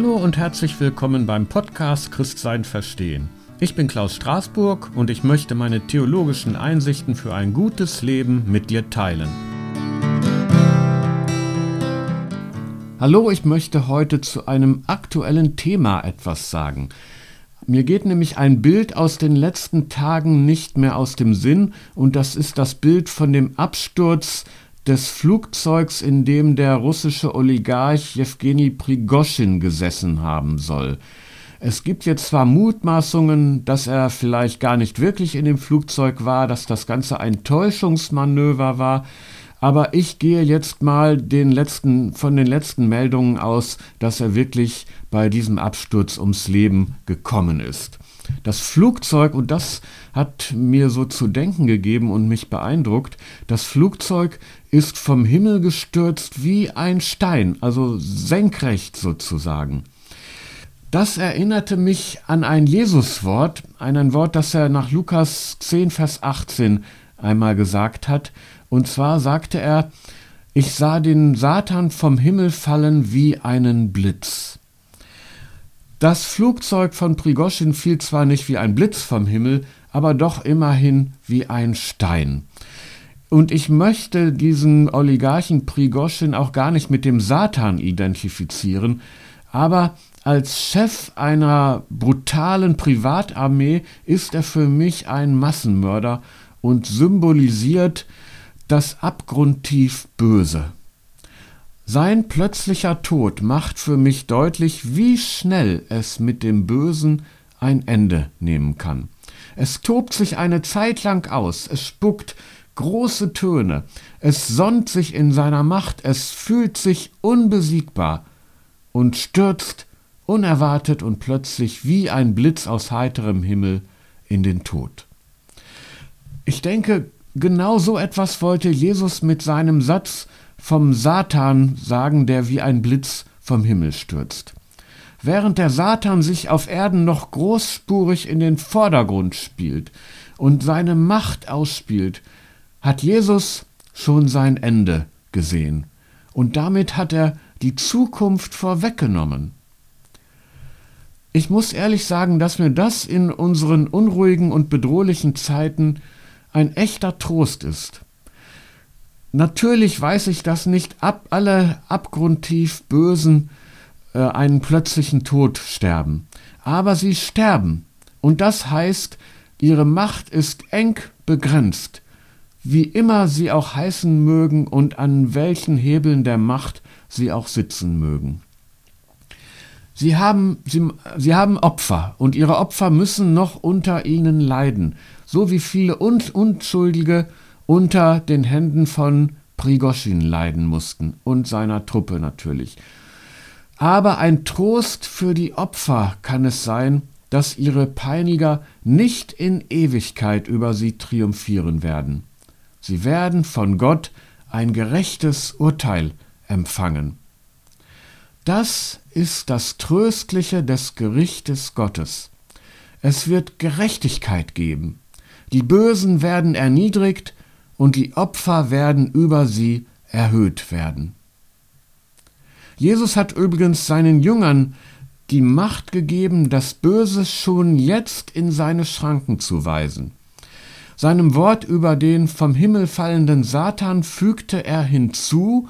Hallo und herzlich willkommen beim Podcast Christsein verstehen. Ich bin Klaus Straßburg und ich möchte meine theologischen Einsichten für ein gutes Leben mit dir teilen. Hallo, ich möchte heute zu einem aktuellen Thema etwas sagen. Mir geht nämlich ein Bild aus den letzten Tagen nicht mehr aus dem Sinn und das ist das Bild von dem Absturz des Flugzeugs, in dem der russische Oligarch Jewgeni Prigoschin gesessen haben soll. Es gibt jetzt zwar Mutmaßungen, dass er vielleicht gar nicht wirklich in dem Flugzeug war, dass das Ganze ein Täuschungsmanöver war, aber ich gehe jetzt mal den letzten, von den letzten Meldungen aus, dass er wirklich bei diesem Absturz ums Leben gekommen ist. Das Flugzeug, und das hat mir so zu denken gegeben und mich beeindruckt, das Flugzeug ist vom Himmel gestürzt wie ein Stein, also senkrecht sozusagen. Das erinnerte mich an ein Jesuswort, an ein Wort, das er nach Lukas 10, Vers 18 einmal gesagt hat. Und zwar sagte er, ich sah den Satan vom Himmel fallen wie einen Blitz. Das Flugzeug von Prigoschin fiel zwar nicht wie ein Blitz vom Himmel, aber doch immerhin wie ein Stein. Und ich möchte diesen Oligarchen Prigoschin auch gar nicht mit dem Satan identifizieren, aber als Chef einer brutalen Privatarmee ist er für mich ein Massenmörder und symbolisiert das abgrundtief Böse. Sein plötzlicher Tod macht für mich deutlich, wie schnell es mit dem Bösen ein Ende nehmen kann. Es tobt sich eine Zeit lang aus, es spuckt große Töne, es sonnt sich in seiner Macht, es fühlt sich unbesiegbar und stürzt unerwartet und plötzlich wie ein Blitz aus heiterem Himmel in den Tod. Ich denke, genau so etwas wollte Jesus mit seinem Satz vom Satan sagen, der wie ein Blitz vom Himmel stürzt. Während der Satan sich auf Erden noch großspurig in den Vordergrund spielt und seine Macht ausspielt, hat Jesus schon sein Ende gesehen. Und damit hat er die Zukunft vorweggenommen. Ich muss ehrlich sagen, dass mir das in unseren unruhigen und bedrohlichen Zeiten ein echter Trost ist. Natürlich weiß ich, dass nicht ab alle abgrundtief Bösen äh, einen plötzlichen Tod sterben. Aber sie sterben. Und das heißt, ihre Macht ist eng begrenzt, wie immer sie auch heißen mögen und an welchen Hebeln der Macht sie auch sitzen mögen. Sie haben, sie, sie haben Opfer und ihre Opfer müssen noch unter ihnen leiden, so wie viele Unschuldige unter den Händen von Prigoschin leiden mussten und seiner Truppe natürlich. Aber ein Trost für die Opfer kann es sein, dass ihre Peiniger nicht in Ewigkeit über sie triumphieren werden. Sie werden von Gott ein gerechtes Urteil empfangen. Das ist das Tröstliche des Gerichtes Gottes. Es wird Gerechtigkeit geben. Die Bösen werden erniedrigt und die Opfer werden über sie erhöht werden. Jesus hat übrigens seinen Jüngern die Macht gegeben, das Böse schon jetzt in seine Schranken zu weisen. Seinem Wort über den vom Himmel fallenden Satan fügte er hinzu,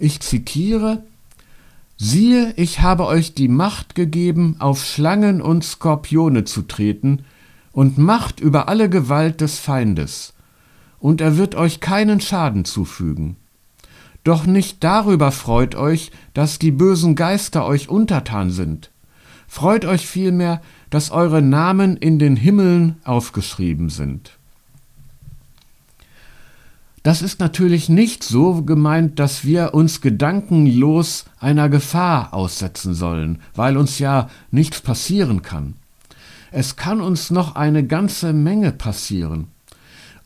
ich zitiere, Siehe, ich habe euch die Macht gegeben, auf Schlangen und Skorpione zu treten, und Macht über alle Gewalt des Feindes, und er wird euch keinen Schaden zufügen. Doch nicht darüber freut euch, dass die bösen Geister euch untertan sind. Freut euch vielmehr, dass eure Namen in den Himmeln aufgeschrieben sind. Das ist natürlich nicht so gemeint, dass wir uns gedankenlos einer Gefahr aussetzen sollen, weil uns ja nichts passieren kann. Es kann uns noch eine ganze Menge passieren.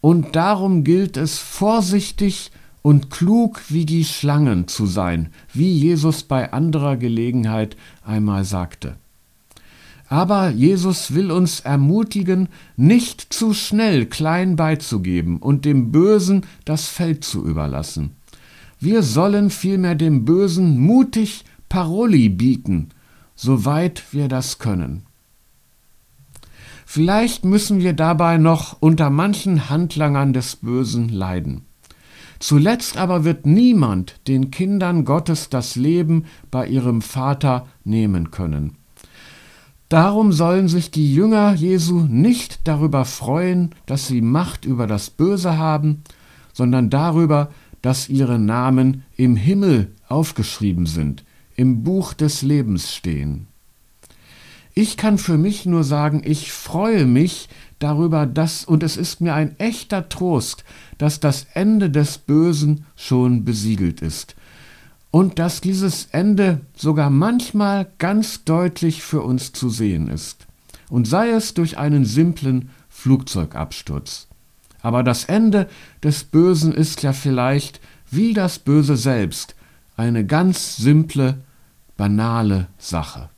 Und darum gilt es vorsichtig und klug wie die Schlangen zu sein, wie Jesus bei anderer Gelegenheit einmal sagte. Aber Jesus will uns ermutigen, nicht zu schnell klein beizugeben und dem Bösen das Feld zu überlassen. Wir sollen vielmehr dem Bösen mutig Paroli bieten, soweit wir das können. Vielleicht müssen wir dabei noch unter manchen Handlangern des Bösen leiden. Zuletzt aber wird niemand den Kindern Gottes das Leben bei ihrem Vater nehmen können. Darum sollen sich die Jünger Jesu nicht darüber freuen, dass sie Macht über das Böse haben, sondern darüber, dass ihre Namen im Himmel aufgeschrieben sind, im Buch des Lebens stehen. Ich kann für mich nur sagen, ich freue mich darüber, dass, und es ist mir ein echter Trost, dass das Ende des Bösen schon besiegelt ist. Und dass dieses Ende sogar manchmal ganz deutlich für uns zu sehen ist. Und sei es durch einen simplen Flugzeugabsturz. Aber das Ende des Bösen ist ja vielleicht, wie das Böse selbst, eine ganz simple, banale Sache.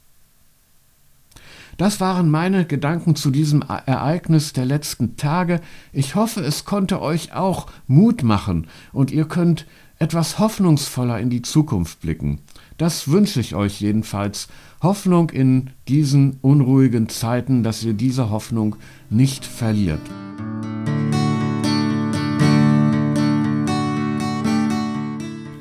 Das waren meine Gedanken zu diesem Ereignis der letzten Tage. Ich hoffe, es konnte euch auch Mut machen und ihr könnt etwas hoffnungsvoller in die Zukunft blicken. Das wünsche ich euch jedenfalls. Hoffnung in diesen unruhigen Zeiten, dass ihr diese Hoffnung nicht verliert.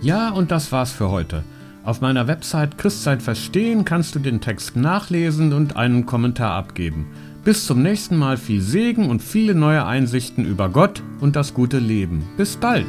Ja, und das war's für heute. Auf meiner Website Christzeit verstehen kannst du den Text nachlesen und einen Kommentar abgeben. Bis zum nächsten Mal viel Segen und viele neue Einsichten über Gott und das gute Leben. Bis bald!